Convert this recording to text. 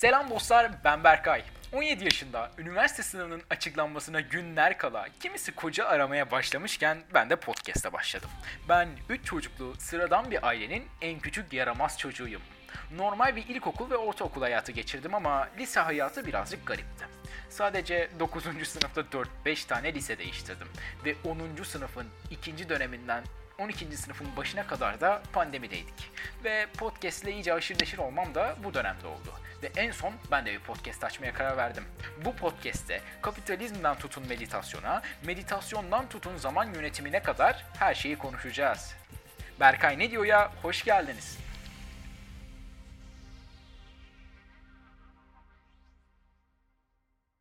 Selam dostlar, ben Berkay. 17 yaşında üniversite sınavının açıklanmasına günler kala kimisi koca aramaya başlamışken ben de podcast'a başladım. Ben 3 çocuklu sıradan bir ailenin en küçük yaramaz çocuğuyum. Normal bir ilkokul ve ortaokul hayatı geçirdim ama lise hayatı birazcık garipti. Sadece 9. sınıfta 4-5 tane lise değiştirdim ve 10. sınıfın ikinci döneminden 12. sınıfın başına kadar da pandemideydik. Ve podcast ile iyice aşırı neşir olmam da bu dönemde oldu. Ve en son ben de bir podcast açmaya karar verdim. Bu podcast'te kapitalizmden tutun meditasyona, meditasyondan tutun zaman yönetimine kadar her şeyi konuşacağız. Berkay ne diyor ya? Hoş geldiniz.